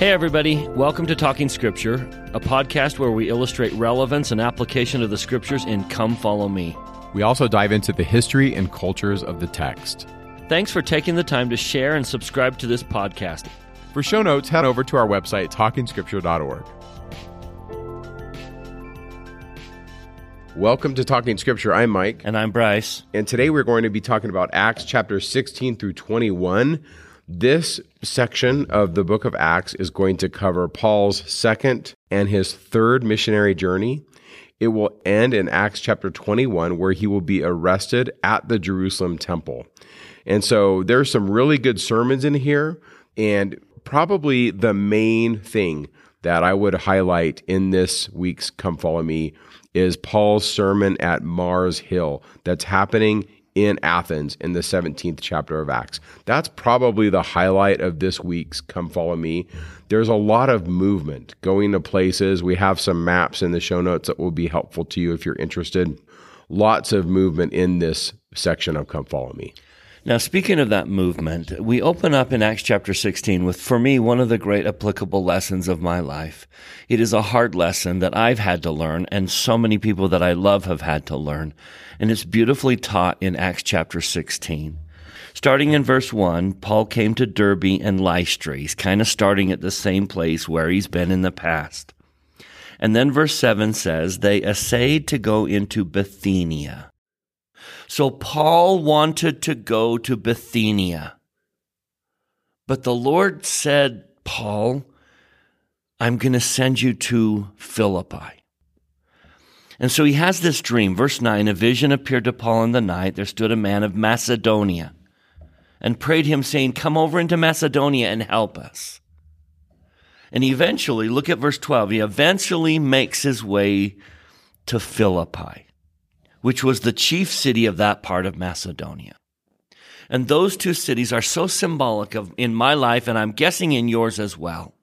Hey, everybody. Welcome to Talking Scripture, a podcast where we illustrate relevance and application of the scriptures in Come Follow Me. We also dive into the history and cultures of the text. Thanks for taking the time to share and subscribe to this podcast. For show notes, head over to our website, talkingscripture.org. Welcome to Talking Scripture. I'm Mike. And I'm Bryce. And today we're going to be talking about Acts chapter 16 through 21. This section of the book of Acts is going to cover Paul's second and his third missionary journey. It will end in Acts chapter 21, where he will be arrested at the Jerusalem temple. And so there's some really good sermons in here. And probably the main thing that I would highlight in this week's Come Follow Me is Paul's sermon at Mars Hill that's happening in Athens in the 17th chapter of Acts. That's probably the highlight of this week's Come Follow Me. There's a lot of movement going to places. We have some maps in the show notes that will be helpful to you if you're interested. Lots of movement in this section of Come Follow Me. Now, speaking of that movement, we open up in Acts chapter 16 with, for me, one of the great applicable lessons of my life. It is a hard lesson that I've had to learn, and so many people that I love have had to learn. And it's beautifully taught in Acts chapter 16. Starting in verse 1, Paul came to Derbe and Lystra. He's kind of starting at the same place where he's been in the past. And then verse 7 says, They essayed to go into Bithynia. So Paul wanted to go to Bithynia. But the Lord said, Paul, I'm going to send you to Philippi. And so he has this dream. Verse 9 A vision appeared to Paul in the night. There stood a man of Macedonia and prayed him, saying, Come over into Macedonia and help us. And eventually, look at verse 12, he eventually makes his way to Philippi which was the chief city of that part of Macedonia. And those two cities are so symbolic of in my life, and I'm guessing in yours as well.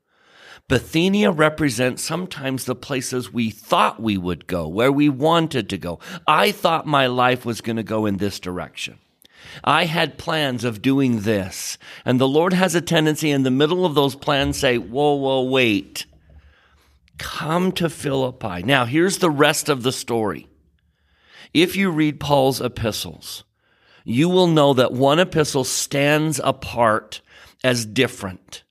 Bithynia represents sometimes the places we thought we would go, where we wanted to go. I thought my life was going to go in this direction. I had plans of doing this. And the Lord has a tendency in the middle of those plans say, whoa, whoa, wait. Come to Philippi. Now, here's the rest of the story. If you read Paul's epistles, you will know that one epistle stands apart as different.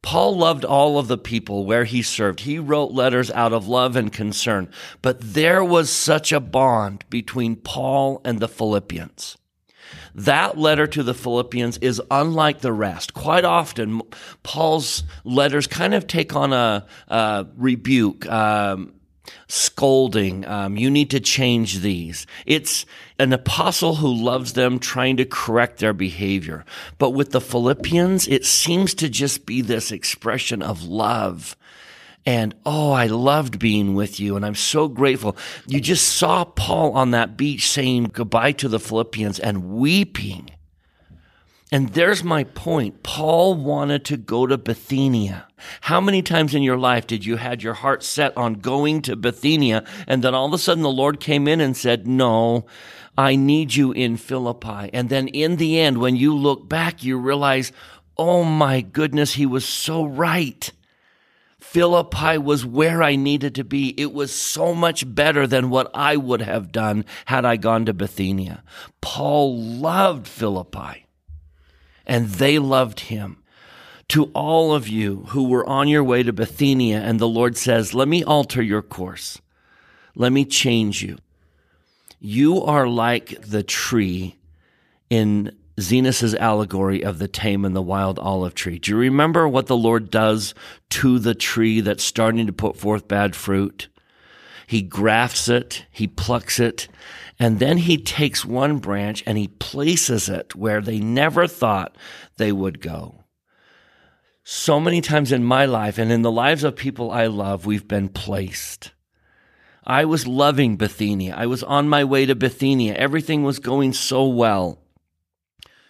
Paul loved all of the people where he served. He wrote letters out of love and concern. But there was such a bond between Paul and the Philippians. That letter to the Philippians is unlike the rest. Quite often, Paul's letters kind of take on a, a rebuke, um, scolding. Um, you need to change these. It's an apostle who loves them trying to correct their behavior. But with the Philippians, it seems to just be this expression of love. And oh, I loved being with you. And I'm so grateful. You just saw Paul on that beach saying goodbye to the Philippians and weeping and there's my point. Paul wanted to go to Bithynia. How many times in your life did you had your heart set on going to Bithynia and then all of a sudden the Lord came in and said, no, I need you in Philippi. And then in the end, when you look back, you realize, oh my goodness, he was so right. Philippi was where I needed to be. It was so much better than what I would have done had I gone to Bithynia. Paul loved Philippi and they loved him. To all of you who were on your way to Bithynia, and the Lord says, Let me alter your course. Let me change you. You are like the tree in Zenos's allegory of the tame and the wild olive tree. Do you remember what the Lord does to the tree that's starting to put forth bad fruit? He grafts it, he plucks it, and then he takes one branch and he places it where they never thought they would go. So many times in my life and in the lives of people I love, we've been placed. I was loving Bithynia. I was on my way to Bithynia. Everything was going so well.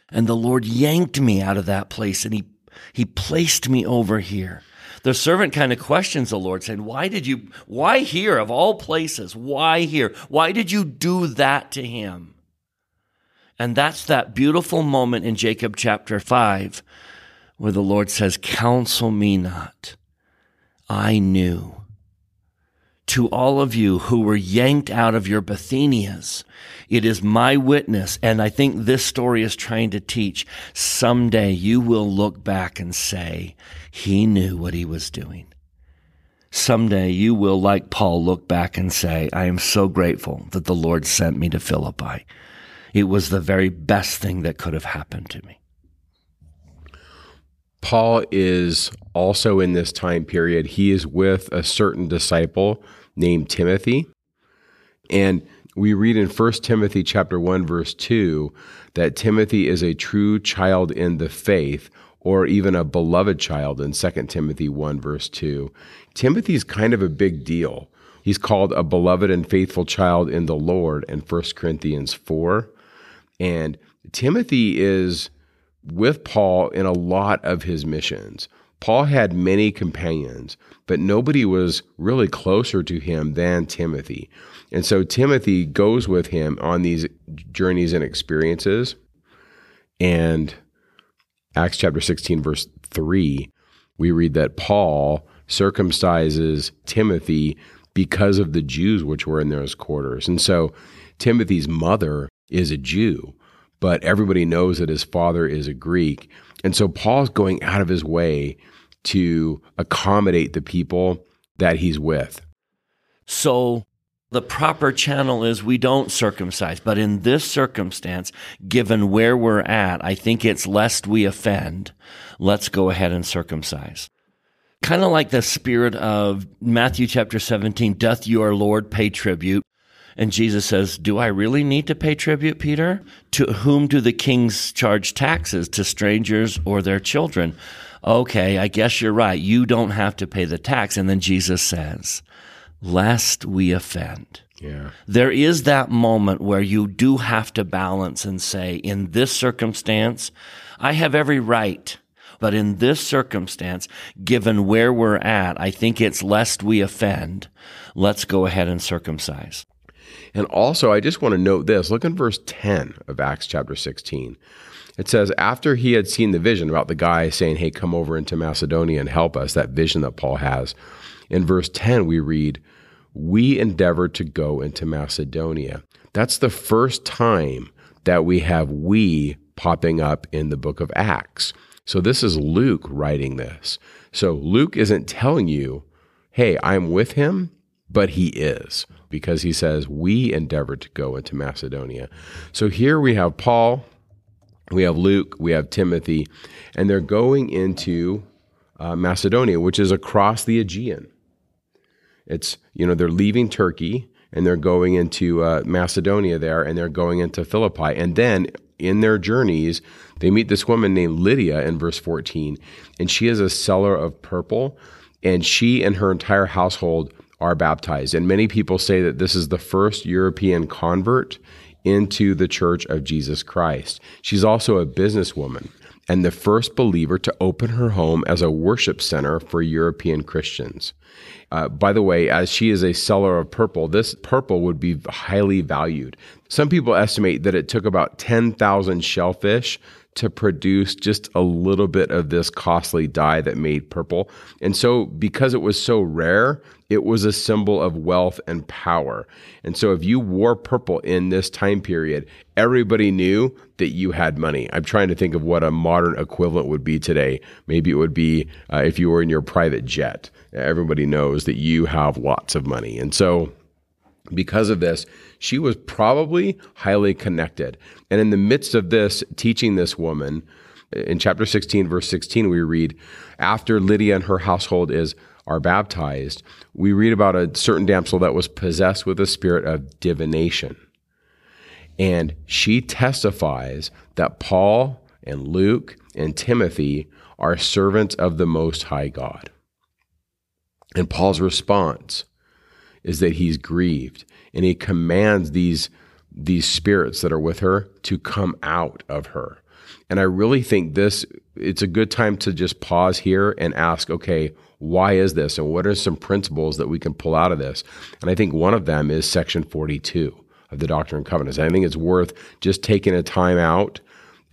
And the Lord yanked me out of that place and he, he placed me over here the servant kind of questions the Lord, saying, Why did you, why here of all places? Why here? Why did you do that to him? And that's that beautiful moment in Jacob chapter 5 where the Lord says, Counsel me not. I knew. To all of you who were yanked out of your Bithynias, it is my witness. And I think this story is trying to teach someday you will look back and say, He knew what he was doing. Someday you will, like Paul, look back and say, I am so grateful that the Lord sent me to Philippi. It was the very best thing that could have happened to me. Paul is also in this time period, he is with a certain disciple named Timothy. And we read in 1 Timothy chapter 1 verse 2 that Timothy is a true child in the faith or even a beloved child in 2 Timothy 1 verse 2. Timothy's kind of a big deal. He's called a beloved and faithful child in the Lord in 1 Corinthians 4. And Timothy is with Paul in a lot of his missions. Paul had many companions, but nobody was really closer to him than Timothy. And so Timothy goes with him on these journeys and experiences. And Acts chapter 16, verse 3, we read that Paul circumcises Timothy because of the Jews which were in those quarters. And so Timothy's mother is a Jew but everybody knows that his father is a Greek. And so Paul's going out of his way to accommodate the people that he's with. So the proper channel is we don't circumcise. But in this circumstance, given where we're at, I think it's lest we offend. Let's go ahead and circumcise. Kind of like the spirit of Matthew chapter 17, doth your Lord pay tribute? And Jesus says, Do I really need to pay tribute, Peter? To whom do the kings charge taxes? To strangers or their children? Okay, I guess you're right. You don't have to pay the tax. And then Jesus says, Lest we offend. Yeah. There is that moment where you do have to balance and say, in this circumstance, I have every right. But in this circumstance, given where we're at, I think it's lest we offend. Let's go ahead and circumcise. And also, I just want to note this look in verse 10 of Acts chapter 16. It says, after he had seen the vision about the guy saying, Hey, come over into Macedonia and help us, that vision that Paul has, in verse 10, we read, We endeavored to go into Macedonia. That's the first time that we have we popping up in the book of Acts. So this is Luke writing this. So Luke isn't telling you, Hey, I'm with him, but he is because he says, We endeavored to go into Macedonia. So here we have Paul, we have Luke, we have Timothy, and they're going into uh, Macedonia, which is across the Aegean. It's, you know, they're leaving Turkey and they're going into uh, Macedonia there and they're going into Philippi. And then in their journeys, they meet this woman named Lydia in verse 14, and she is a seller of purple. And she and her entire household are baptized. And many people say that this is the first European convert into the Church of Jesus Christ. She's also a businesswoman and the first believer to open her home as a worship center for European Christians. Uh, by the way, as she is a seller of purple, this purple would be highly valued. Some people estimate that it took about 10,000 shellfish to produce just a little bit of this costly dye that made purple. And so, because it was so rare, it was a symbol of wealth and power. And so, if you wore purple in this time period, everybody knew that you had money. I'm trying to think of what a modern equivalent would be today. Maybe it would be uh, if you were in your private jet. Everybody knows that you have lots of money. And so, because of this, she was probably highly connected. And in the midst of this, teaching this woman, in chapter 16, verse 16, we read, after Lydia and her household is are baptized, we read about a certain damsel that was possessed with a spirit of divination. And she testifies that Paul and Luke and Timothy are servants of the Most High God. And Paul's response is that he's grieved and he commands these these spirits that are with her to come out of her. And I really think this it's a good time to just pause here and ask, okay, why is this and what are some principles that we can pull out of this? And I think one of them is section 42 of the Doctrine and Covenants. I think it's worth just taking a time out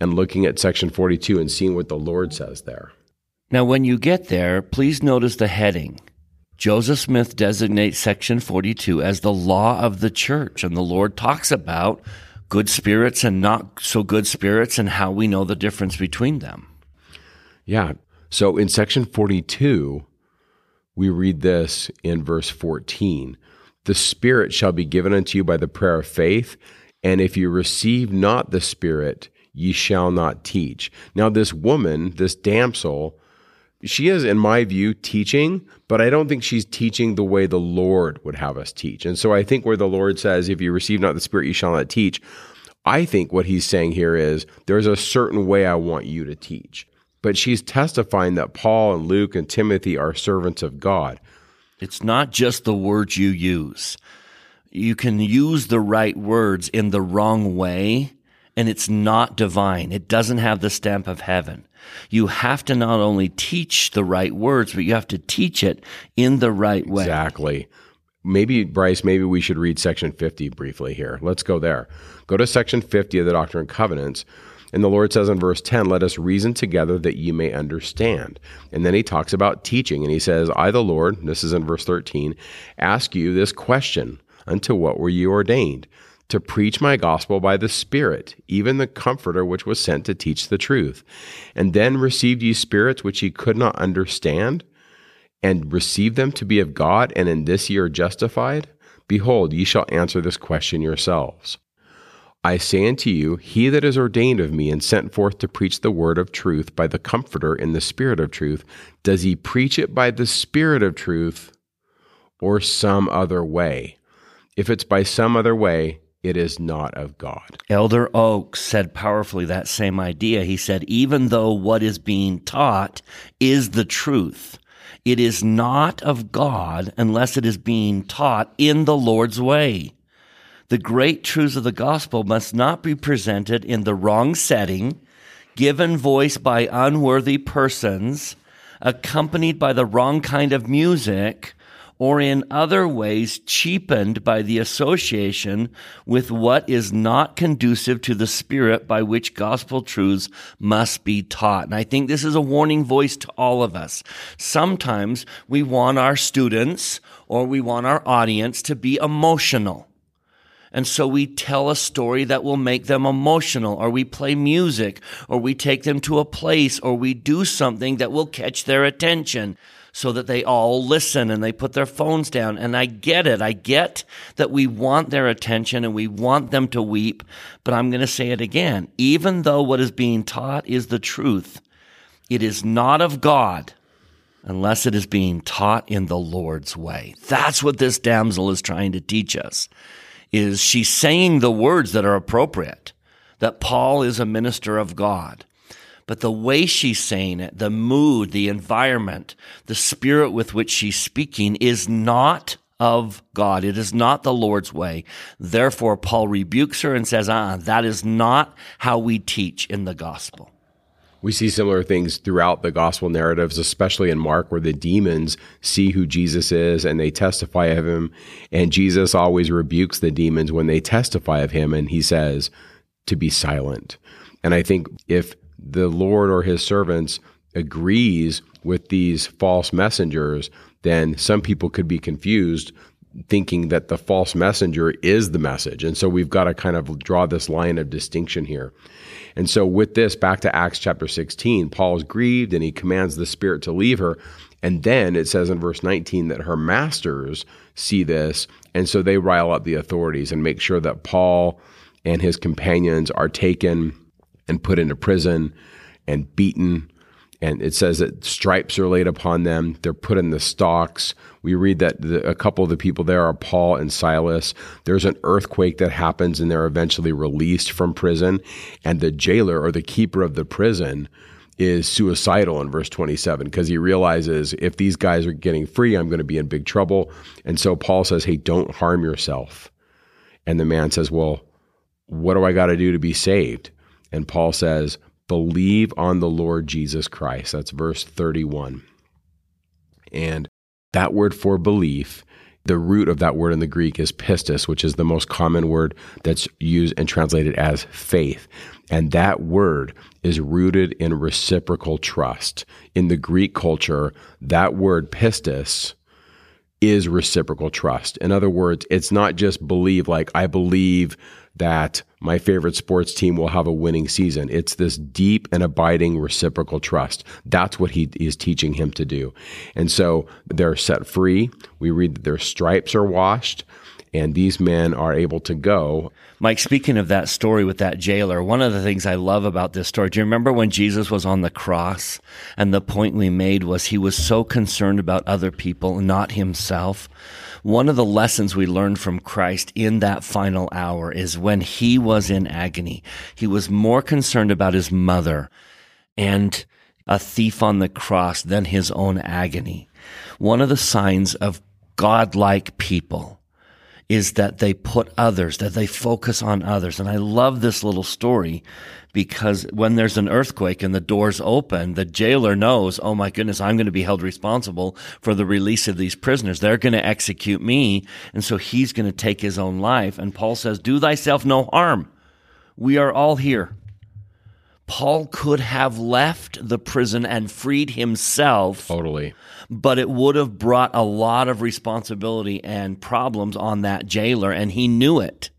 and looking at section 42 and seeing what the Lord says there. Now, when you get there, please notice the heading. Joseph Smith designates section 42 as the law of the church, and the Lord talks about good spirits and not so good spirits and how we know the difference between them. Yeah. So in section 42, we read this in verse 14 The Spirit shall be given unto you by the prayer of faith, and if you receive not the Spirit, ye shall not teach. Now, this woman, this damsel, she is, in my view, teaching, but I don't think she's teaching the way the Lord would have us teach. And so I think where the Lord says, if you receive not the Spirit, you shall not teach, I think what he's saying here is there's a certain way I want you to teach. But she's testifying that Paul and Luke and Timothy are servants of God. It's not just the words you use. You can use the right words in the wrong way, and it's not divine. It doesn't have the stamp of heaven. You have to not only teach the right words, but you have to teach it in the right way. Exactly. Maybe, Bryce, maybe we should read section 50 briefly here. Let's go there. Go to section 50 of the Doctrine and Covenants. And the Lord says in verse 10, Let us reason together that ye may understand. And then he talks about teaching, and he says, I, the Lord, this is in verse 13, ask you this question Unto what were ye ordained? To preach my gospel by the Spirit, even the Comforter which was sent to teach the truth. And then received ye spirits which ye could not understand, and received them to be of God, and in this ye are justified? Behold, ye shall answer this question yourselves. I say unto you, he that is ordained of me and sent forth to preach the word of truth by the Comforter in the Spirit of truth, does he preach it by the Spirit of truth or some other way? If it's by some other way, it is not of God. Elder Oaks said powerfully that same idea. He said, even though what is being taught is the truth, it is not of God unless it is being taught in the Lord's way. The great truths of the gospel must not be presented in the wrong setting, given voice by unworthy persons, accompanied by the wrong kind of music, or in other ways cheapened by the association with what is not conducive to the spirit by which gospel truths must be taught. And I think this is a warning voice to all of us. Sometimes we want our students or we want our audience to be emotional. And so we tell a story that will make them emotional, or we play music, or we take them to a place, or we do something that will catch their attention so that they all listen and they put their phones down. And I get it. I get that we want their attention and we want them to weep. But I'm going to say it again. Even though what is being taught is the truth, it is not of God unless it is being taught in the Lord's way. That's what this damsel is trying to teach us. Is she's saying the words that are appropriate, that Paul is a minister of God but the way she's saying it, the mood, the environment, the spirit with which she's speaking is not of God. It is not the Lord's way. Therefore, Paul rebukes her and says, ah, that is not how we teach in the gospel. We see similar things throughout the gospel narratives, especially in Mark, where the demons see who Jesus is and they testify of him. And Jesus always rebukes the demons when they testify of him, and he says to be silent. And I think if the Lord or his servants agrees with these false messengers, then some people could be confused thinking that the false messenger is the message. And so we've got to kind of draw this line of distinction here. And so with this, back to Acts chapter 16, Paul is grieved and he commands the Spirit to leave her. And then it says in verse 19 that her masters see this. And so they rile up the authorities and make sure that Paul and his companions are taken and put into prison and beaten. And it says that stripes are laid upon them. They're put in the stocks. We read that the, a couple of the people there are Paul and Silas. There's an earthquake that happens and they're eventually released from prison. And the jailer or the keeper of the prison is suicidal in verse 27 because he realizes if these guys are getting free, I'm going to be in big trouble. And so Paul says, Hey, don't harm yourself. And the man says, Well, what do I got to do to be saved? And Paul says, believe on the Lord Jesus Christ. That's verse 31. And that word for belief The root of that word in the Greek is pistis, which is the most common word that's used and translated as faith. And that word is rooted in reciprocal trust. In the Greek culture, that word pistis is reciprocal trust. In other words, it's not just believe, like, I believe that my favorite sports team will have a winning season. It's this deep and abiding reciprocal trust. That's what he is teaching him to do. And so they're set free. We read that their stripes are washed and these men are able to go. Mike, speaking of that story with that jailer, one of the things I love about this story, do you remember when Jesus was on the cross and the point we made was he was so concerned about other people, not himself? One of the lessons we learned from Christ in that final hour is when he was in agony, he was more concerned about his mother and a thief on the cross than his own agony. One of the signs of godlike people is that they put others, that they focus on others. And I love this little story because when there's an earthquake and the doors open, the jailer knows, oh my goodness, I'm going to be held responsible for the release of these prisoners. They're going to execute me. And so he's going to take his own life. And Paul says, do thyself no harm. We are all here. Paul could have left the prison and freed himself. Totally. But it would have brought a lot of responsibility and problems on that jailer, and he knew it.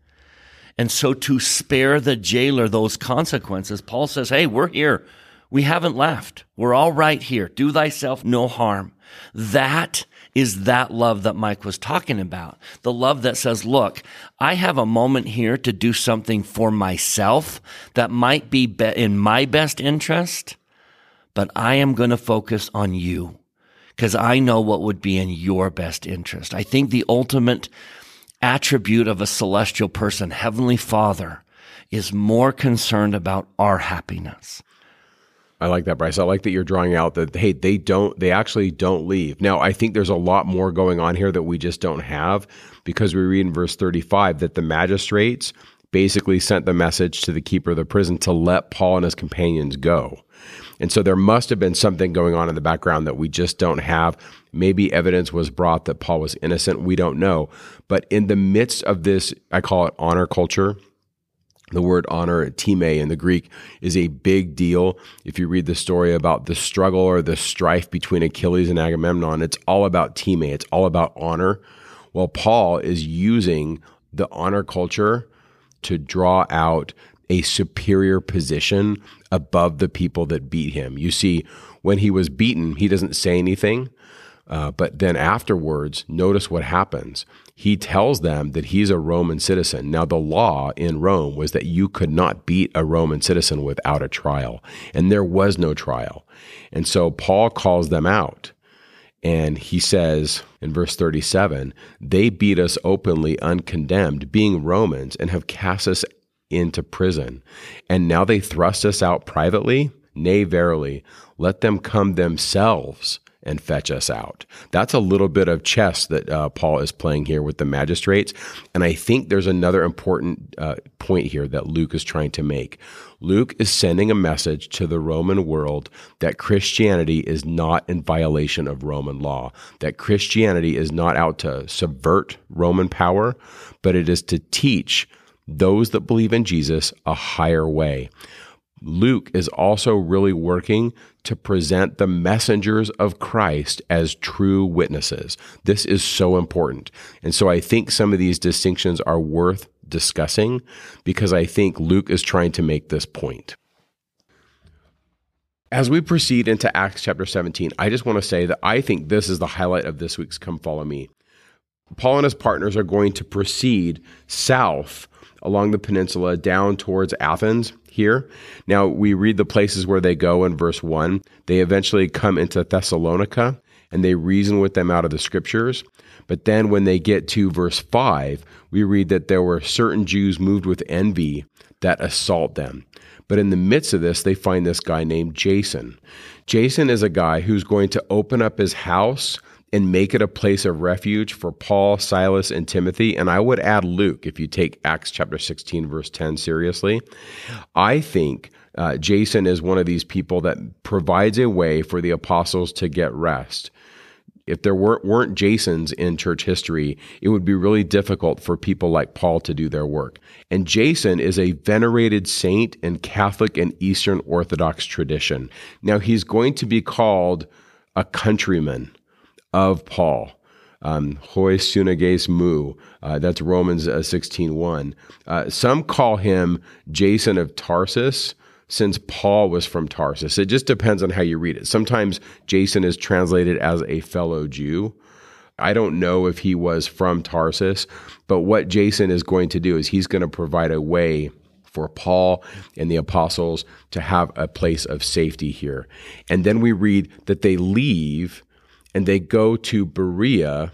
And so, to spare the jailer those consequences, Paul says, Hey, we're here. We haven't left. We're all right here. Do thyself no harm. That is that love that Mike was talking about. The love that says, look, I have a moment here to do something for myself that might be in my best interest, but I am going to focus on you because I know what would be in your best interest. I think the ultimate attribute of a celestial person, Heavenly Father, is more concerned about our happiness. I like that, Bryce. I like that you're drawing out that hey, they don't, they actually don't leave. Now, I think there's a lot more going on here that we just don't have because we read in verse 35 that the magistrates basically sent the message to the keeper of the prison to let Paul and his companions go. And so there must have been something going on in the background that we just don't have. Maybe evidence was brought that Paul was innocent. We don't know. But in the midst of this, I call it honor culture the word honor, time in the Greek, is a big deal. If you read the story about the struggle or the strife between Achilles and Agamemnon, it's all about time. It's all about honor. Well, Paul is using the honor culture to draw out a superior position above the people that beat him. You see, when he was beaten, he doesn't say anything. Uh, but then afterwards, notice what happens. He tells them that he's a Roman citizen. Now, the law in Rome was that you could not beat a Roman citizen without a trial, and there was no trial. And so Paul calls them out. And he says in verse 37 they beat us openly uncondemned, being Romans, and have cast us into prison. And now they thrust us out privately? Nay, verily, let them come themselves and fetch us out. That's a little bit of chess that uh, Paul is playing here with the magistrates. And I think there's another important uh, point here that Luke is trying to make. Luke is sending a message to the Roman world that Christianity is not in violation of Roman law, that Christianity is not out to subvert Roman power, but it is to teach those that believe in Jesus a higher way. Luke is also really working to present the messengers of Christ as true witnesses. This is so important. And so I think some of these distinctions are worth discussing because I think Luke is trying to make this point. As we proceed into Acts chapter 17, I just want to say that I think this is the highlight of this week's Come Follow Me. Paul and his partners are going to proceed south along the peninsula down towards Athens here. Now, we read the places where they go in verse 1. They eventually come into Thessalonica and they reason with them out of the scriptures. But then when they get to verse 5, we read that there were certain Jews moved with envy that assault them. But in the midst of this, they find this guy named Jason. Jason is a guy who's going to open up his house and make it a place of refuge for Paul, Silas, and Timothy. And I would add Luke if you take Acts chapter 16, verse 10 seriously. I think uh, Jason is one of these people that provides a way for the apostles to get rest. If there weren't, weren't Jasons in church history, it would be really difficult for people like Paul to do their work. And Jason is a venerated saint in Catholic and Eastern Orthodox tradition. Now, he's going to be called a countryman of Paul. Um, hoi sunages mu. Uh, that's Romans uh, 16.1. Uh, some call him Jason of Tarsus since Paul was from Tarsus. It just depends on how you read it. Sometimes Jason is translated as a fellow Jew. I don't know if he was from Tarsus, but what Jason is going to do is he's going to provide a way for Paul and the apostles to have a place of safety here. And then we read that they leave and they go to Berea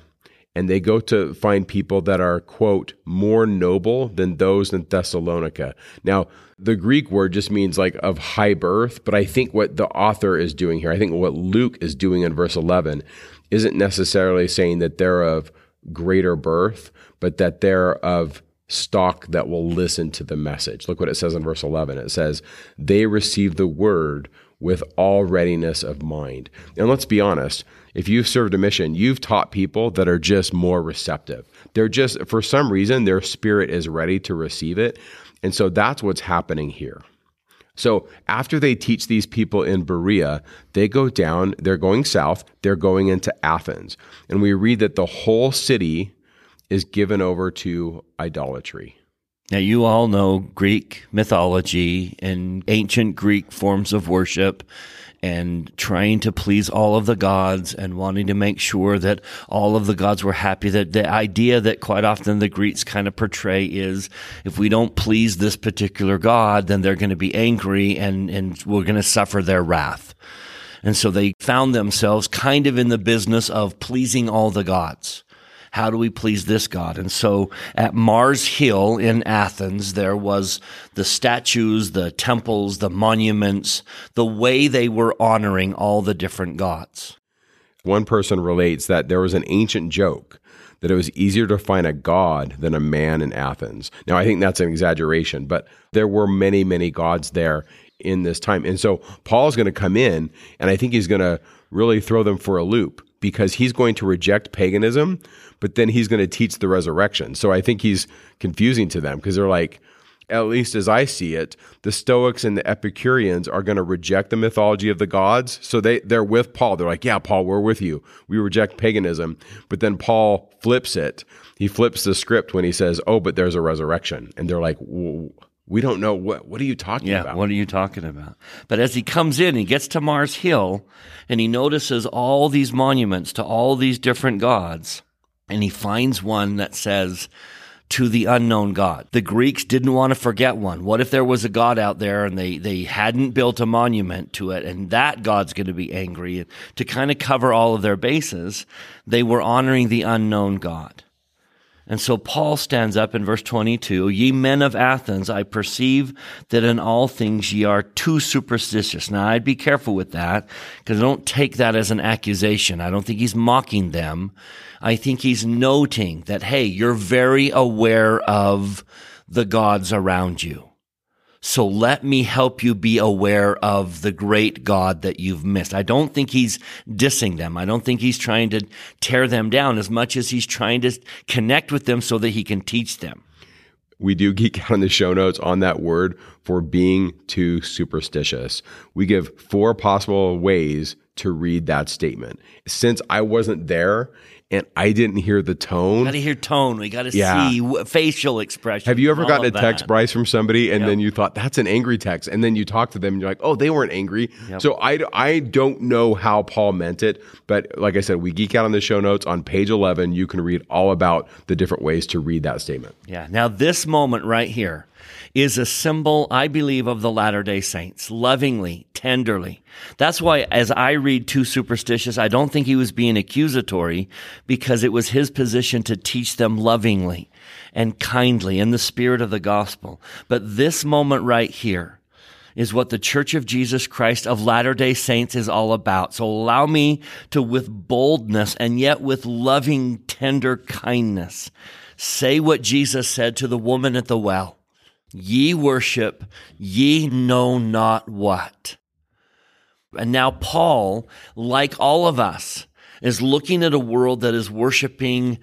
and they go to find people that are, quote, more noble than those in Thessalonica. Now, the Greek word just means like of high birth, but I think what the author is doing here, I think what Luke is doing in verse 11, isn't necessarily saying that they're of greater birth, but that they're of stock that will listen to the message. Look what it says in verse 11. It says, They received the word with all readiness of mind. And let's be honest, if you've served a mission, you've taught people that are just more receptive. They're just, for some reason, their spirit is ready to receive it. And so that's what's happening here. So after they teach these people in Berea, they go down, they're going south, they're going into Athens. And we read that the whole city is given over to idolatry. Now, you all know Greek mythology and ancient Greek forms of worship and trying to please all of the gods and wanting to make sure that all of the gods were happy. That the idea that quite often the Greeks kind of portray is if we don't please this particular god, then they're going to be angry and, and we're going to suffer their wrath. And so they found themselves kind of in the business of pleasing all the gods. How do we please this God? And so at Mars Hill in Athens, there was the statues, the temples, the monuments, the way they were honoring all the different gods. One person relates that there was an ancient joke that it was easier to find a god than a man in Athens. Now, I think that's an exaggeration, but there were many, many gods there in this time. And so Paul's going to come in, and I think he's going to really throw them for a loop because he's going to reject paganism, but then he's going to teach the resurrection. So I think he's confusing to them because they're like, at least as I see it, the Stoics and the Epicureans are going to reject the mythology of the gods. So they, they're with Paul. They're like, yeah, Paul, we're with you. We reject paganism. But then Paul flips it. He flips the script when he says, oh, but there's a resurrection. And they're like, we don't know what what are you talking yeah, about? what are you talking about? But as he comes in, he gets to Mars Hill and he notices all these monuments to all these different gods, and he finds one that says to the unknown God. The Greeks didn't want to forget one. What if there was a God out there and they, they hadn't built a monument to it and that God's going to be angry? And to kind of cover all of their bases, they were honoring the unknown God. And so Paul stands up in verse 22, ye men of Athens, I perceive that in all things ye are too superstitious. Now I'd be careful with that because I don't take that as an accusation. I don't think he's mocking them. I think he's noting that, hey, you're very aware of the gods around you. So let me help you be aware of the great God that you've missed. I don't think he's dissing them. I don't think he's trying to tear them down as much as he's trying to connect with them so that he can teach them. We do geek out in the show notes on that word for being too superstitious. We give four possible ways to read that statement. Since I wasn't there and I didn't hear the tone. Got to hear tone. We got to yeah. see facial expression. Have you ever gotten a text, that. Bryce, from somebody and yep. then you thought that's an angry text, and then you talk to them and you're like, oh, they weren't angry. Yep. So I I don't know how Paul meant it, but like I said, we geek out on the show notes on page 11. You can read all about the different ways to read that statement. Yeah. Now this moment right here is a symbol, I believe, of the Latter day Saints, lovingly, tenderly. That's why, as I read too superstitious, I don't think he was being accusatory because it was his position to teach them lovingly and kindly in the spirit of the gospel. But this moment right here, is what the Church of Jesus Christ of Latter day Saints is all about. So allow me to, with boldness and yet with loving, tender kindness, say what Jesus said to the woman at the well. Ye worship ye know not what. And now Paul, like all of us, is looking at a world that is worshiping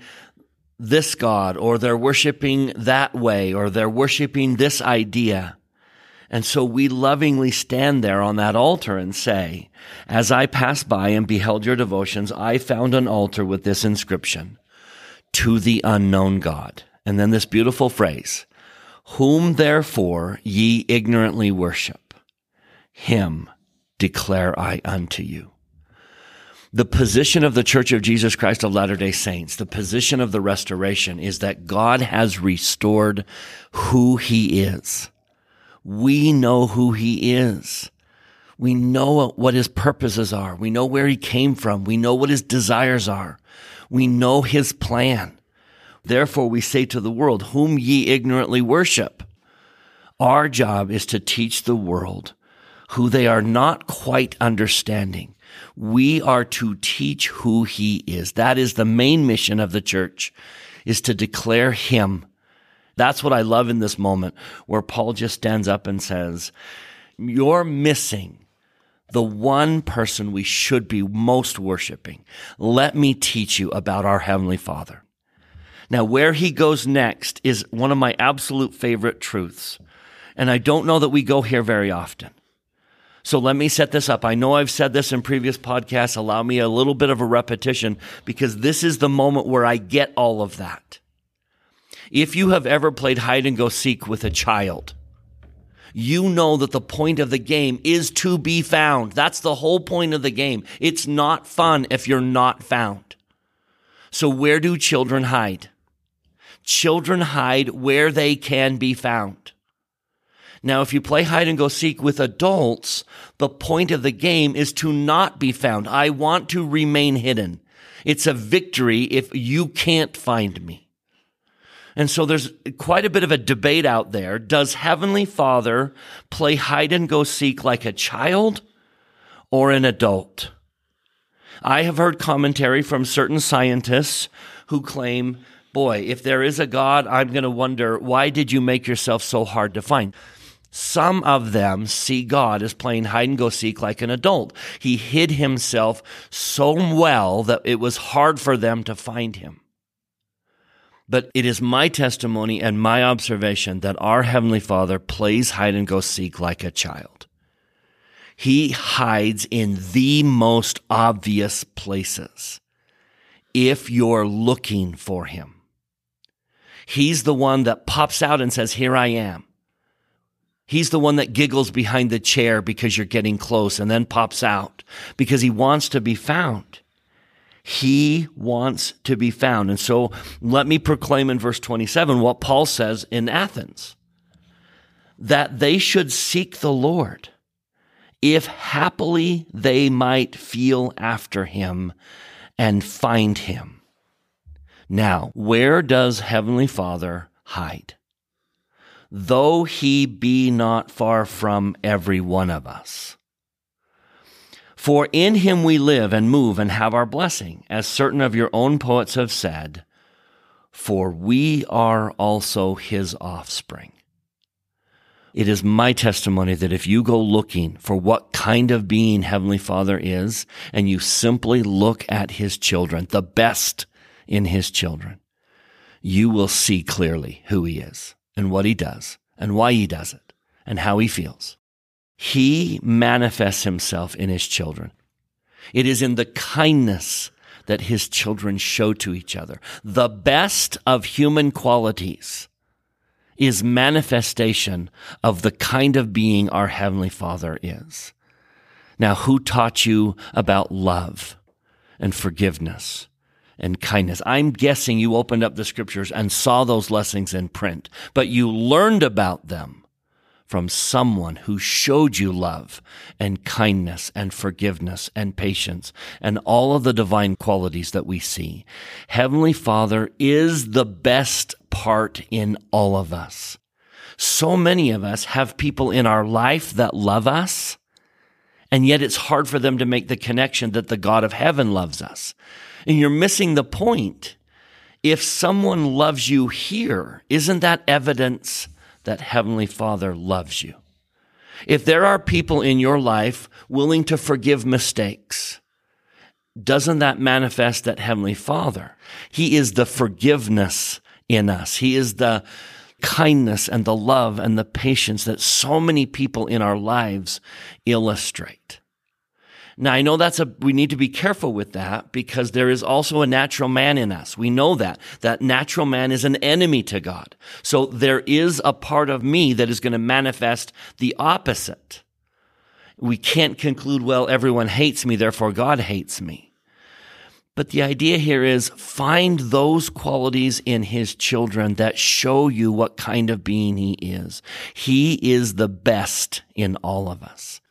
this God or they're worshiping that way or they're worshiping this idea. And so we lovingly stand there on that altar and say, as I passed by and beheld your devotions, I found an altar with this inscription, to the unknown God. And then this beautiful phrase, whom therefore ye ignorantly worship, him declare I unto you. The position of the Church of Jesus Christ of Latter day Saints, the position of the restoration is that God has restored who he is. We know who he is. We know what his purposes are. We know where he came from. We know what his desires are. We know his plan. Therefore, we say to the world, whom ye ignorantly worship. Our job is to teach the world who they are not quite understanding we are to teach who he is. That is the main mission of the church is to declare him. That's what I love in this moment where Paul just stands up and says, you're missing the one person we should be most worshiping. Let me teach you about our Heavenly Father. Now, where he goes next is one of my absolute favorite truths. And I don't know that we go here very often. So let me set this up. I know I've said this in previous podcasts. Allow me a little bit of a repetition because this is the moment where I get all of that. If you have ever played hide and go seek with a child, you know that the point of the game is to be found. That's the whole point of the game. It's not fun if you're not found. So where do children hide? Children hide where they can be found. Now, if you play hide and go seek with adults, the point of the game is to not be found. I want to remain hidden. It's a victory if you can't find me. And so there's quite a bit of a debate out there. Does Heavenly Father play hide and go seek like a child or an adult? I have heard commentary from certain scientists who claim, boy, if there is a God, I'm going to wonder, why did you make yourself so hard to find? Some of them see God as playing hide and go seek like an adult. He hid himself so well that it was hard for them to find him. But it is my testimony and my observation that our Heavenly Father plays hide and go seek like a child. He hides in the most obvious places if you're looking for him. He's the one that pops out and says, Here I am. He's the one that giggles behind the chair because you're getting close and then pops out because he wants to be found. He wants to be found. And so let me proclaim in verse 27 what Paul says in Athens that they should seek the Lord if happily they might feel after him and find him. Now, where does Heavenly Father hide? though he be not far from every one of us. For in him we live and move and have our blessing, as certain of your own poets have said, for we are also his offspring. It is my testimony that if you go looking for what kind of being Heavenly Father is, and you simply look at his children, the best in his children, you will see clearly who he is and what he does and why he does it and how he feels. He manifests himself in his children. It is in the kindness that his children show to each other. The best of human qualities is manifestation of the kind of being our Heavenly Father is. Now, who taught you about love and forgiveness and kindness. I'm guessing you opened up the scriptures and saw those lessons in print, but you learned about them from someone who showed you love and kindness and forgiveness and patience and all of the divine qualities that we see. Heavenly Father is the best part in all of us. So many of us have people in our life that love us, and yet it's hard for them to make the connection that the God of heaven loves us. And you're missing the point. If someone loves you here, isn't that evidence that Heavenly Father loves you? If there are people in your life willing to forgive mistakes, doesn't that manifest that Heavenly Father? He is the forgiveness in us. He is the kindness and the love and the patience that so many people in our lives illustrate. Now, I know that's a, we need to be careful with that because there is also a natural man in us. We know that. That natural man is an enemy to God. So there is a part of me that is going to manifest the opposite. We can't conclude, well, everyone hates me, therefore God hates me. But the idea here is find those qualities in his children that show you what kind of being he is. He is the best in all of us.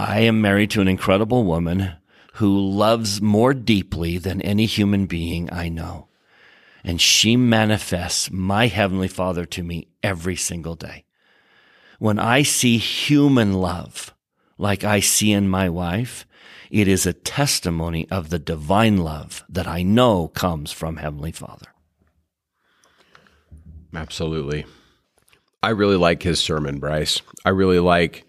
I am married to an incredible woman who loves more deeply than any human being I know. And she manifests my Heavenly Father to me every single day. When I see human love, like I see in my wife, it is a testimony of the divine love that I know comes from Heavenly Father. Absolutely. I really like his sermon, Bryce. I really like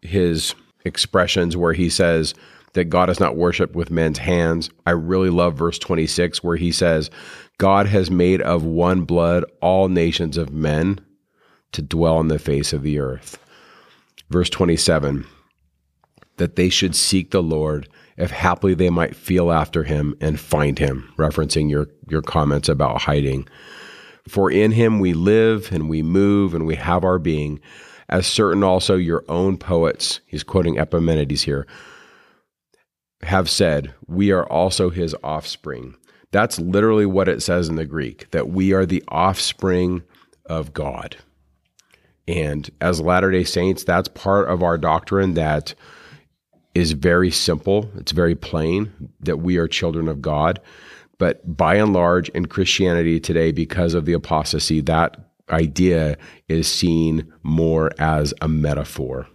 his expressions where he says that God is not worshiped with men's hands. I really love verse 26 where he says, God has made of one blood all nations of men to dwell on the face of the earth. Verse 27 that they should seek the Lord, if haply they might feel after him and find him, referencing your, your comments about hiding. For in him we live and we move and we have our being, as certain also your own poets, he's quoting Epimenides here, have said, we are also his offspring. That's literally what it says in the Greek, that we are the offspring of God. And as Latter day Saints, that's part of our doctrine that is very simple. It's very plain that we are children of God. But by and large, in Christianity today, because of the apostasy, that idea is seen more as a metaphor.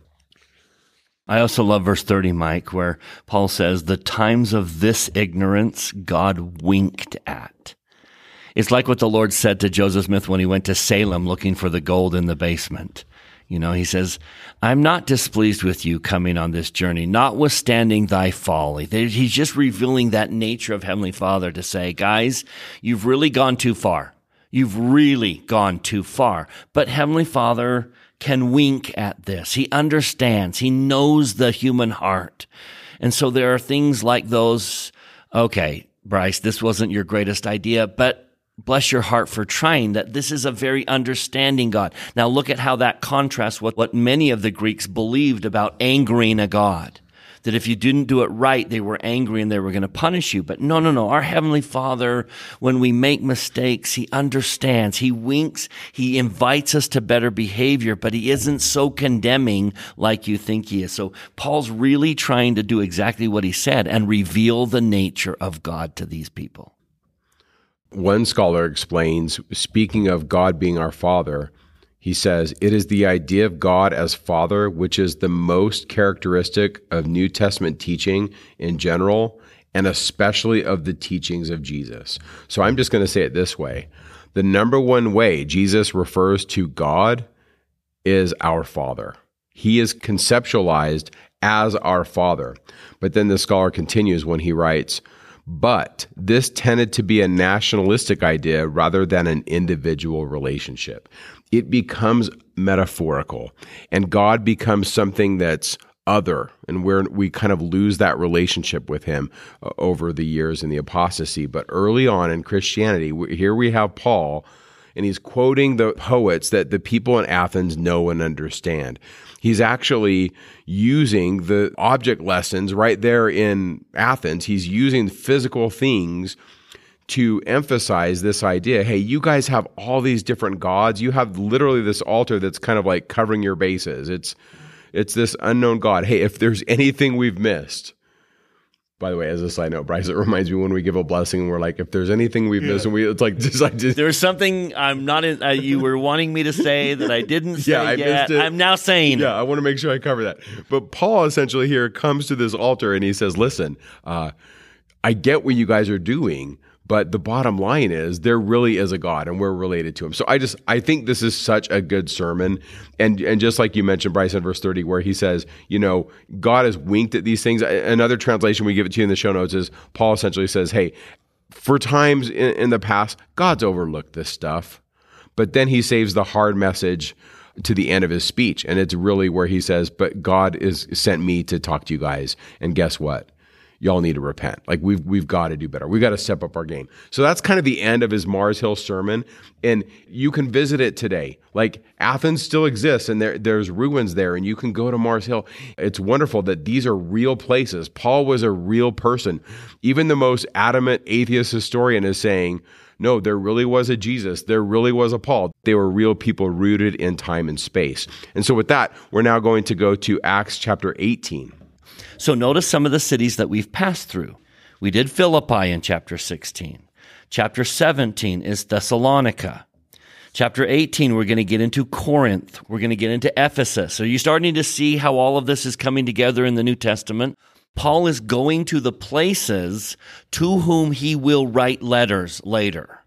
I also love verse 30, Mike, where Paul says, The times of this ignorance God winked at. It's like what the Lord said to Joseph Smith when he went to Salem looking for the gold in the basement. You know, he says, I'm not displeased with you coming on this journey, notwithstanding thy folly. He's just revealing that nature of Heavenly Father to say, guys, you've really gone too far. You've really gone too far. But Heavenly Father can wink at this. He understands. He knows the human heart. And so there are things like those. Okay, Bryce, this wasn't your greatest idea, but bless your heart for trying that this is a very understanding God. Now look at how that contrasts with what many of the Greeks believed about angering a God. That if you didn't do it right, they were angry and they were going to punish you. But no, no, no. Our Heavenly Father, when we make mistakes, He understands. He winks. He invites us to better behavior, but He isn't so condemning like you think He is. So Paul's really trying to do exactly what he said and reveal the nature of God to these people. One scholar explains, speaking of God being our Father, he says, It is the idea of God as Father which is the most characteristic of New Testament teaching in general, and especially of the teachings of Jesus. So I'm just going to say it this way The number one way Jesus refers to God is our Father. He is conceptualized as our Father. But then the scholar continues when he writes, but this tended to be a nationalistic idea rather than an individual relationship. It becomes metaphorical, and God becomes something that's other, and where we kind of lose that relationship with Him uh, over the years in the apostasy. But early on in Christianity, here we have Paul and he's quoting the poets that the people in Athens know and understand. He's actually using the object lessons right there in Athens. He's using physical things to emphasize this idea hey, you guys have all these different gods. You have literally this altar that's kind of like covering your bases. It's it's this unknown God. Hey, if there's anything we've missed, by the way, as a side note, Bryce, it reminds me when we give a blessing and we're like, if there's anything we've missed, and we it's like just like just, there's something I'm not in. Uh, you were wanting me to say that I didn't say yeah, I yet. I'm now saying. Yeah, I want to make sure I cover that. But Paul essentially here comes to this altar and he says, "Listen, uh, I get what you guys are doing." But the bottom line is there really is a God and we're related to him. So I just I think this is such a good sermon. And and just like you mentioned, Bryce, in verse 30, where he says, you know, God has winked at these things. Another translation we give it to you in the show notes is Paul essentially says, Hey, for times in, in the past, God's overlooked this stuff. But then he saves the hard message to the end of his speech. And it's really where he says, But God is sent me to talk to you guys. And guess what? Y'all need to repent. Like we've we've got to do better. We've got to step up our game. So that's kind of the end of his Mars Hill sermon. And you can visit it today. Like Athens still exists and there there's ruins there and you can go to Mars Hill. It's wonderful that these are real places. Paul was a real person. Even the most adamant atheist historian is saying, no, there really was a Jesus. There really was a Paul. They were real people rooted in time and space. And so with that, we're now going to go to Acts chapter 18. So notice some of the cities that we've passed through. We did Philippi in chapter 16. Chapter 17 is Thessalonica. Chapter 18, we're going to get into Corinth. We're going to get into Ephesus. Are you starting to see how all of this is coming together in the New Testament? Paul is going to the places to whom he will write letters later.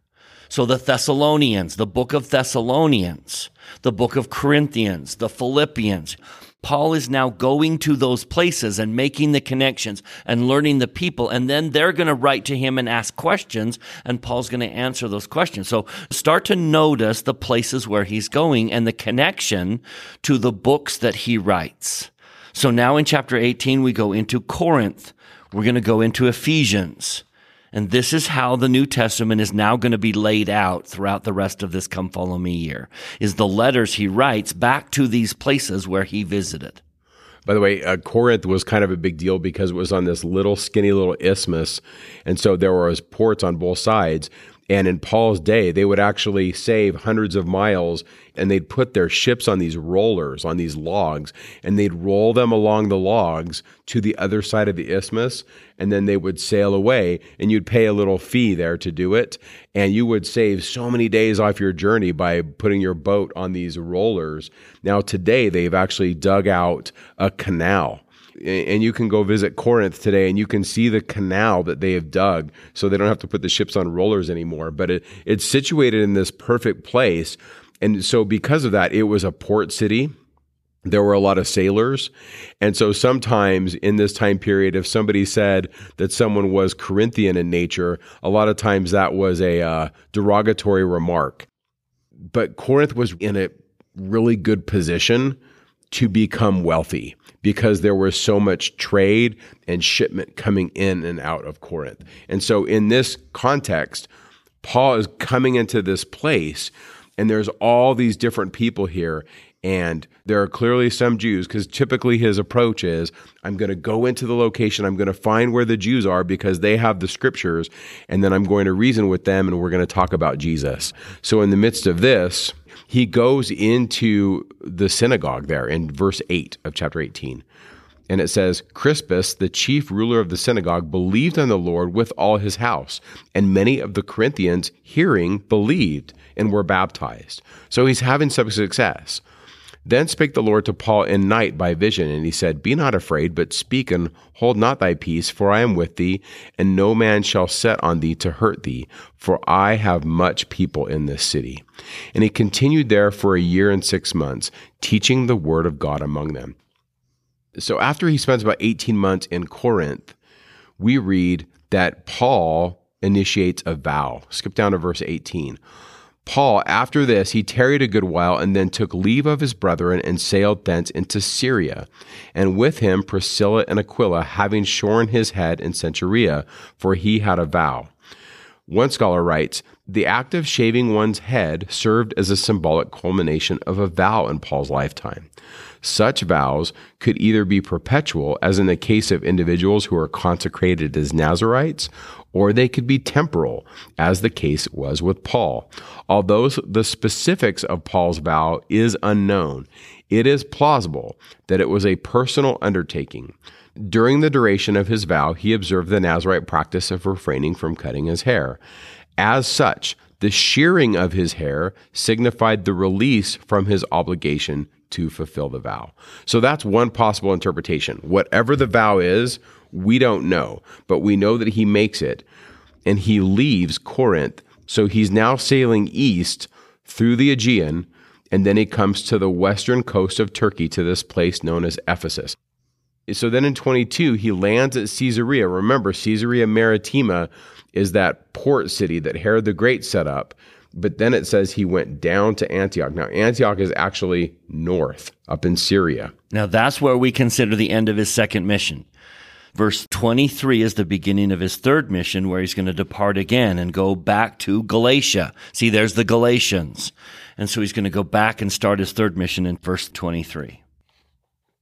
So the Thessalonians, the book of Thessalonians, the book of Corinthians, the Philippians, Paul is now going to those places and making the connections and learning the people. And then they're going to write to him and ask questions, and Paul's going to answer those questions. So start to notice the places where he's going and the connection to the books that he writes. So now in chapter 18, we go into Corinth. We're going to go into Ephesians. And this is how the New Testament is now going to be laid out throughout the rest of this Come Follow Me year, is the letters he writes back to these places where he visited. By the way, uh, Corinth was kind of a big deal because it was on this little skinny little isthmus, and so there was ports on both sides. And in Paul's day, they would actually save hundreds of miles and they'd put their ships on these rollers, on these logs, and they'd roll them along the logs to the other side of the isthmus. And then they would sail away and you'd pay a little fee there to do it. And you would save so many days off your journey by putting your boat on these rollers. Now, today, they've actually dug out a canal and you can go visit Corinth today and you can see the canal that they have dug so they don't have to put the ships on rollers anymore. But it, it's situated in this perfect place. And so because of that, it was a port city. There were a lot of sailors. And so sometimes in this time period, if somebody said that someone was Corinthian in nature, a lot of times that was a uh, derogatory remark. But Corinth was in a really good position to become wealthy because there was so much trade and shipment coming in and out of Corinth. And so, in this context, Paul is coming into this place, and there's all these different people here. And there are clearly some Jews because typically his approach is I'm going to go into the location, I'm going to find where the Jews are because they have the scriptures, and then I'm going to reason with them and we're going to talk about Jesus. So, in the midst of this, he goes into the synagogue there in verse 8 of chapter 18. And it says, Crispus, the chief ruler of the synagogue, believed on the Lord with all his house. And many of the Corinthians, hearing, believed and were baptized. So he's having some success. Then spake the Lord to Paul in night by vision, and he said, Be not afraid, but speak and hold not thy peace, for I am with thee, and no man shall set on thee to hurt thee, for I have much people in this city. And he continued there for a year and six months, teaching the word of God among them. So after he spends about 18 months in Corinth, we read that Paul initiates a vow. Skip down to verse 18. Paul, after this, he tarried a good while and then took leave of his brethren and sailed thence into Syria. And with him Priscilla and Aquila, having shorn his head in Cenchrea, for he had a vow. One scholar writes, the act of shaving one's head served as a symbolic culmination of a vow in Paul's lifetime. Such vows could either be perpetual, as in the case of individuals who are consecrated as Nazarites, or they could be temporal, as the case was with Paul. Although the specifics of Paul's vow is unknown, it is plausible that it was a personal undertaking. During the duration of his vow, he observed the Nazarite practice of refraining from cutting his hair. As such, the shearing of his hair signified the release from his obligation to fulfill the vow. So that's one possible interpretation. Whatever the vow is, we don't know, but we know that he makes it. and he leaves Corinth. So he's now sailing east through the Aegean, and then he comes to the western coast of Turkey to this place known as Ephesus. So then in 22, he lands at Caesarea. Remember, Caesarea Maritima is that port city that Herod the Great set up. But then it says he went down to Antioch. Now, Antioch is actually north, up in Syria. Now, that's where we consider the end of his second mission. Verse 23 is the beginning of his third mission where he's going to depart again and go back to Galatia. See, there's the Galatians. And so he's going to go back and start his third mission in verse 23.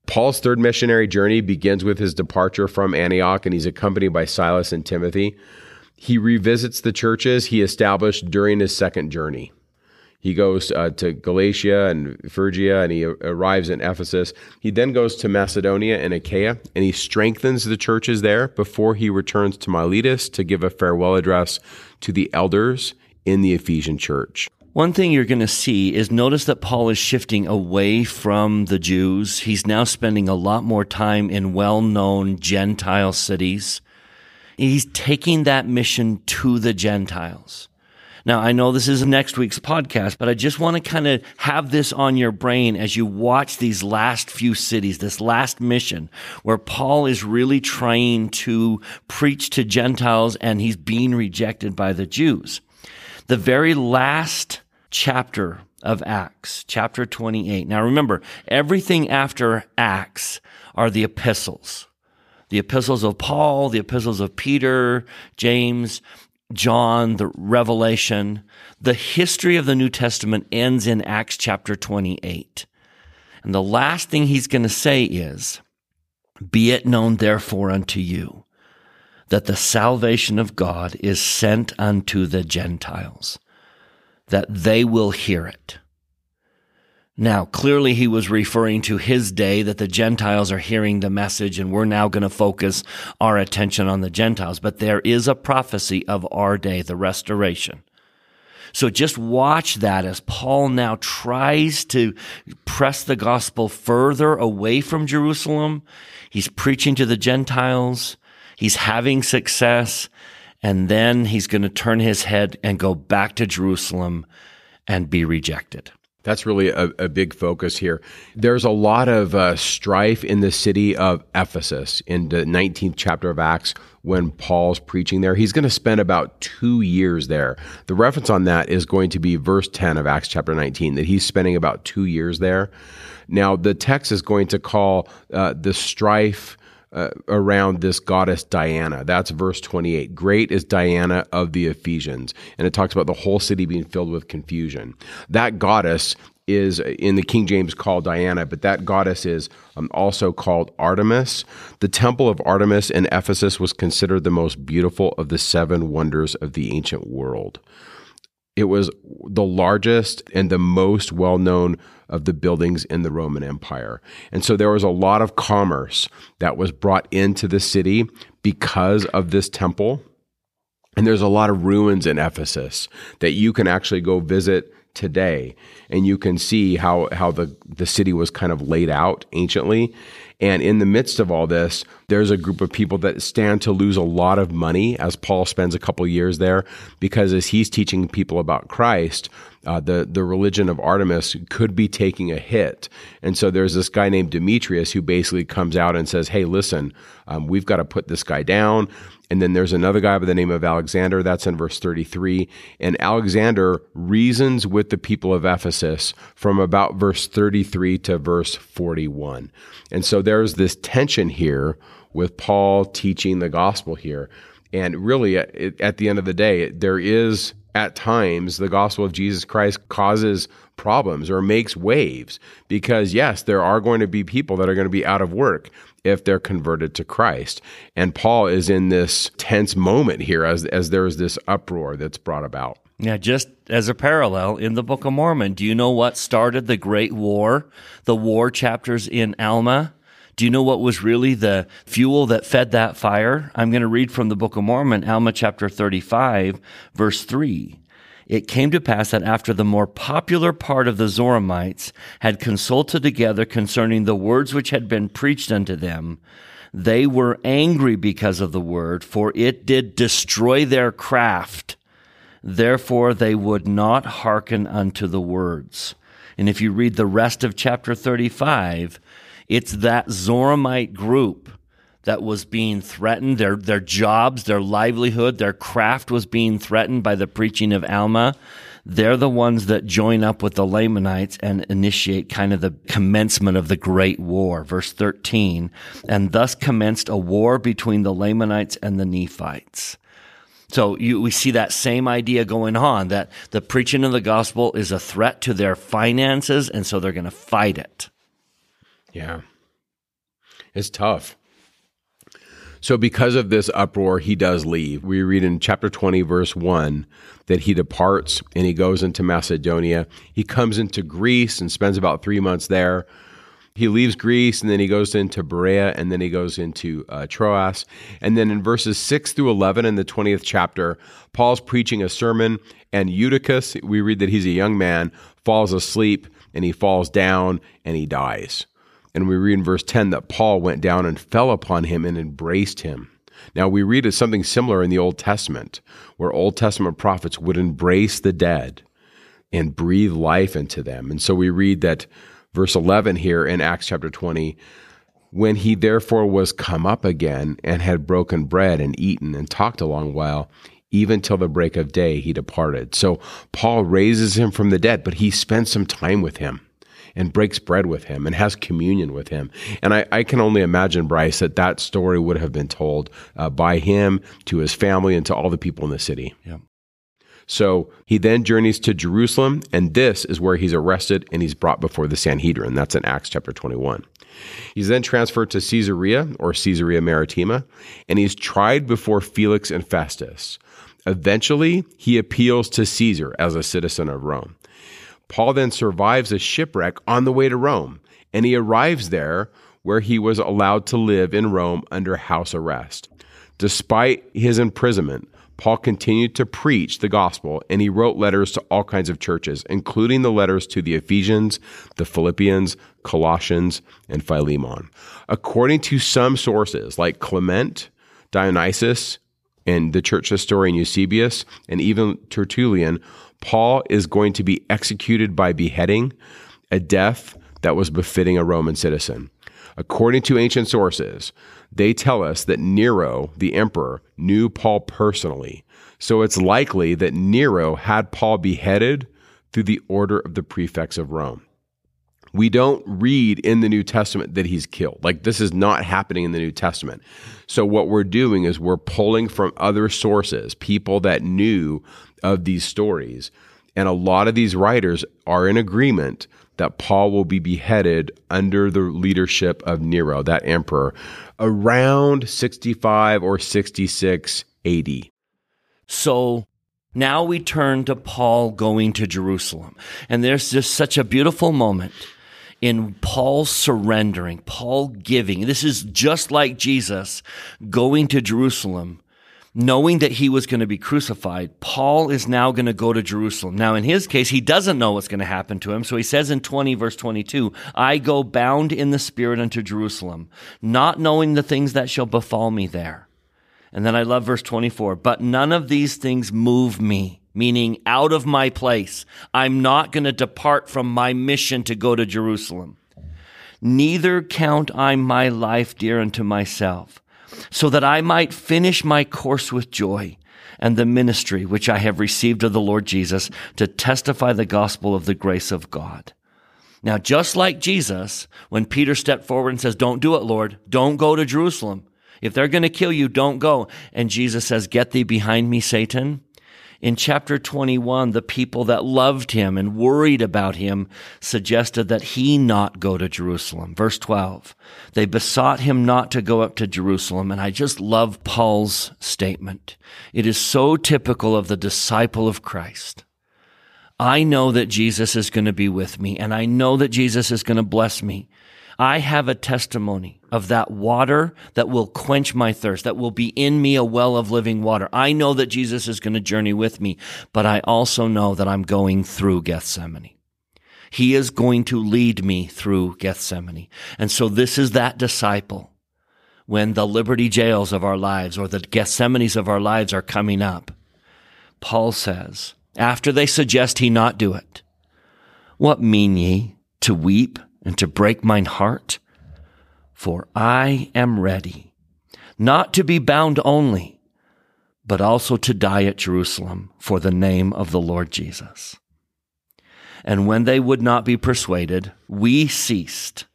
Paul's third missionary journey begins with his departure from Antioch, and he's accompanied by Silas and Timothy. He revisits the churches he established during his second journey. He goes uh, to Galatia and Phrygia and he arrives in Ephesus. He then goes to Macedonia and Achaia and he strengthens the churches there before he returns to Miletus to give a farewell address to the elders in the Ephesian church. One thing you're going to see is notice that Paul is shifting away from the Jews. He's now spending a lot more time in well known Gentile cities. He's taking that mission to the Gentiles. Now, I know this is next week's podcast, but I just want to kind of have this on your brain as you watch these last few cities, this last mission where Paul is really trying to preach to Gentiles and he's being rejected by the Jews. The very last chapter of Acts, chapter 28. Now remember, everything after Acts are the epistles the epistles of Paul, the epistles of Peter, James, John, the Revelation. The history of the New Testament ends in Acts chapter 28. And the last thing he's going to say is, Be it known therefore unto you that the salvation of God is sent unto the Gentiles, that they will hear it. Now, clearly he was referring to his day that the Gentiles are hearing the message and we're now going to focus our attention on the Gentiles. But there is a prophecy of our day, the restoration. So just watch that as Paul now tries to press the gospel further away from Jerusalem. He's preaching to the Gentiles. He's having success. And then he's going to turn his head and go back to Jerusalem and be rejected. That's really a, a, big focus here. There's a lot of uh, strife in the city of Ephesus in the 19th chapter of Acts when Paul's preaching there. He's going to spend about two years there. The reference on that is going to be verse 10 of Acts chapter 19, that he's spending about two years there. Now, the text is going to call uh, the strife uh, around this goddess Diana. That's verse 28. Great is Diana of the Ephesians. And it talks about the whole city being filled with confusion. That goddess is in the King James called Diana, but that goddess is um, also called Artemis. The temple of Artemis in Ephesus was considered the most beautiful of the seven wonders of the ancient world. It was the largest and the most well known of the buildings in the Roman Empire. And so there was a lot of commerce that was brought into the city because of this temple. And there's a lot of ruins in Ephesus that you can actually go visit today and you can see how how the the city was kind of laid out anciently and in the midst of all this there's a group of people that stand to lose a lot of money as Paul spends a couple years there because as he's teaching people about Christ uh, the the religion of Artemis could be taking a hit, and so there's this guy named Demetrius who basically comes out and says, "Hey, listen, um, we've got to put this guy down." And then there's another guy by the name of Alexander. That's in verse 33. And Alexander reasons with the people of Ephesus from about verse 33 to verse 41. And so there's this tension here with Paul teaching the gospel here. And really, uh, at the end of the day, there is at times the gospel of Jesus Christ causes problems or makes waves because yes there are going to be people that are going to be out of work if they're converted to Christ and Paul is in this tense moment here as as there is this uproar that's brought about yeah, just as a parallel in the Book of Mormon, do you know what started the Great War? The war chapters in Alma? Do you know what was really the fuel that fed that fire? I'm going to read from the Book of Mormon, Alma chapter 35, verse 3. It came to pass that after the more popular part of the Zoramites had consulted together concerning the words which had been preached unto them, They were angry because of the word, for it did destroy their craft. Therefore they would not hearken unto the words. And if you read the rest of chapter 35, it's that Zoramite group that was being threatened. Their, their jobs, their livelihood, their craft was being threatened by the preaching of Alma. They're the ones that join up with the Lamanites and initiate kind of the commencement of the Great War. Verse 13. And thus commenced a war between the Lamanites and the Nephites. So you, we see that same idea going on that the preaching of the gospel is a threat to their finances, and so they're going to fight it. Yeah. It's tough. So, because of this uproar, he does leave. We read in chapter 20, verse 1, that he departs and he goes into Macedonia. He comes into Greece and spends about three months there. He leaves Greece and then he goes into Berea and then he goes into uh, Troas. And then in verses 6 through 11 in the 20th chapter, Paul's preaching a sermon, and Eutychus, we read that he's a young man, falls asleep and he falls down and he dies. And we read in verse 10 that Paul went down and fell upon him and embraced him. Now, we read of something similar in the Old Testament, where Old Testament prophets would embrace the dead and breathe life into them. And so we read that verse 11 here in Acts chapter 20 when he therefore was come up again and had broken bread and eaten and talked a long while, even till the break of day, he departed. So Paul raises him from the dead, but he spends some time with him and breaks bread with him and has communion with him. And I, I can only imagine, Bryce, that that story would have been told uh, by him to his family and to all the people in the city. Yeah. So he then journeys to Jerusalem, and this is where he's arrested and he's brought before the Sanhedrin. That's in Acts chapter 21. He's then transferred to Caesarea or Caesarea Maritima, and he's tried before Felix and Festus. Eventually, he appeals to Caesar as a citizen of Rome. Paul then survives a shipwreck on the way to Rome, and he arrives there where he was allowed to live in Rome under house arrest. Despite his imprisonment, Paul continued to preach the gospel and he wrote letters to all kinds of churches, including the letters to the Ephesians, the Philippians, Colossians, and Philemon. According to some sources like Clement, Dionysius, and the church historian Eusebius, and even Tertullian, Paul is going to be executed by beheading, a death that was befitting a Roman citizen. According to ancient sources, they tell us that Nero, the emperor, knew Paul personally. So it's likely that Nero had Paul beheaded through the order of the prefects of Rome. We don't read in the New Testament that he's killed. Like, this is not happening in the New Testament. So, what we're doing is we're pulling from other sources, people that knew of these stories. And a lot of these writers are in agreement that Paul will be beheaded under the leadership of Nero, that emperor, around 65 or 66 AD. So now we turn to Paul going to Jerusalem. And there's just such a beautiful moment in Paul surrendering, Paul giving. This is just like Jesus going to Jerusalem knowing that he was going to be crucified, Paul is now going to go to Jerusalem. Now, in his case, he doesn't know what's going to happen to him. So he says in 20, verse 22, I go bound in the Spirit unto Jerusalem, not knowing the things that shall befall me there. And then I love verse 24, but none of these things move me, meaning out of my place. I'm not going to depart from my mission to go to Jerusalem. Neither count I my life dear unto myself so that I might finish my course with joy and the ministry which I have received of the Lord Jesus to testify the gospel of the grace of God. Now, just like Jesus, when Peter stepped forward and says, Don't do it, Lord, don't go to Jerusalem. If they're going to kill you, don't go. And Jesus says, Get thee behind me, Satan. In chapter 21, the people that loved him and worried about him suggested that he not go to Jerusalem. Verse 12, they besought him not to go up to Jerusalem. And I just love Paul's statement. It is so typical of the disciple of Christ. I know that Jesus is going to be with me and I know that Jesus is going to bless me. I have a testimony of that water that will quench my thirst, that will be in me a well of living water. I know that Jesus is going to journey with me, but I also know that I'm going through Gethsemane. He is going to lead me through Gethsemane. And so this is that disciple when the liberty jails of our lives or the Gethsemanes of our lives are coming up, Paul says, after they suggest he not do it, what mean ye to weep and to break mine heart? For I am ready, not to be bound only, but also to die at Jerusalem for the name of the Lord Jesus. And when they would not be persuaded, we ceased,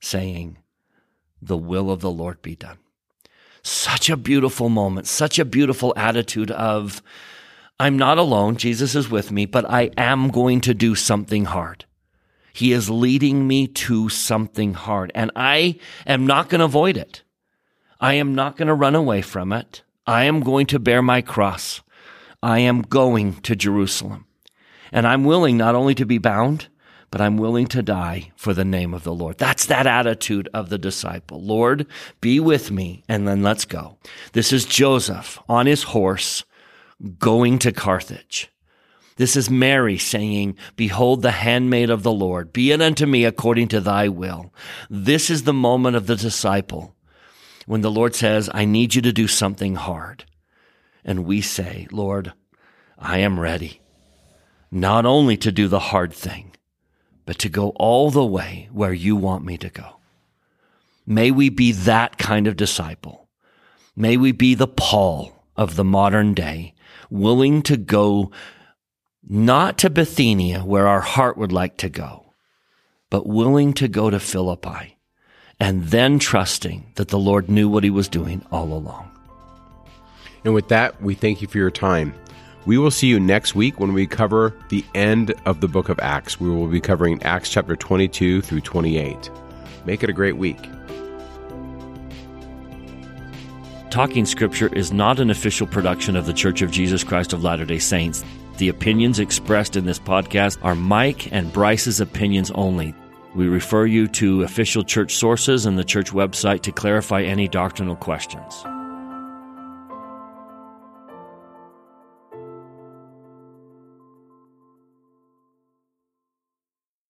saying, The will of the Lord be done. Such a beautiful moment, such a beautiful attitude of, I'm not alone, Jesus is with me, but I am going to do something hard. He is leading me to something hard, and I am not going to avoid it. I am not going to run away from it. I am going to bear my cross. I am going to Jerusalem. And I'm willing not only to be bound, but I'm willing to die for the name of the Lord. That's that attitude of the disciple. Lord, be with me, and then let's go. This is Joseph on his horse going to Carthage. This is Mary saying, Behold the handmaid of the Lord, be it unto me according to thy will. This is the moment of the disciple when the Lord says, I need you to do something hard. And we say, Lord, I am ready not only to do the hard thing, but to go all the way where you want me to go. May we be that kind of disciple. May we be the Paul of the modern day, willing to go not to Bithynia, where our heart would like to go, but willing to go to Philippi and then trusting that the Lord knew what he was doing all along. And with that, we thank you for your time. We will see you next week when we cover the end of the book of Acts. We will be covering Acts chapter 22 through 28. Make it a great week. Talking Scripture is not an official production of The Church of Jesus Christ of Latter day Saints. The opinions expressed in this podcast are Mike and Bryce's opinions only. We refer you to official church sources and the church website to clarify any doctrinal questions.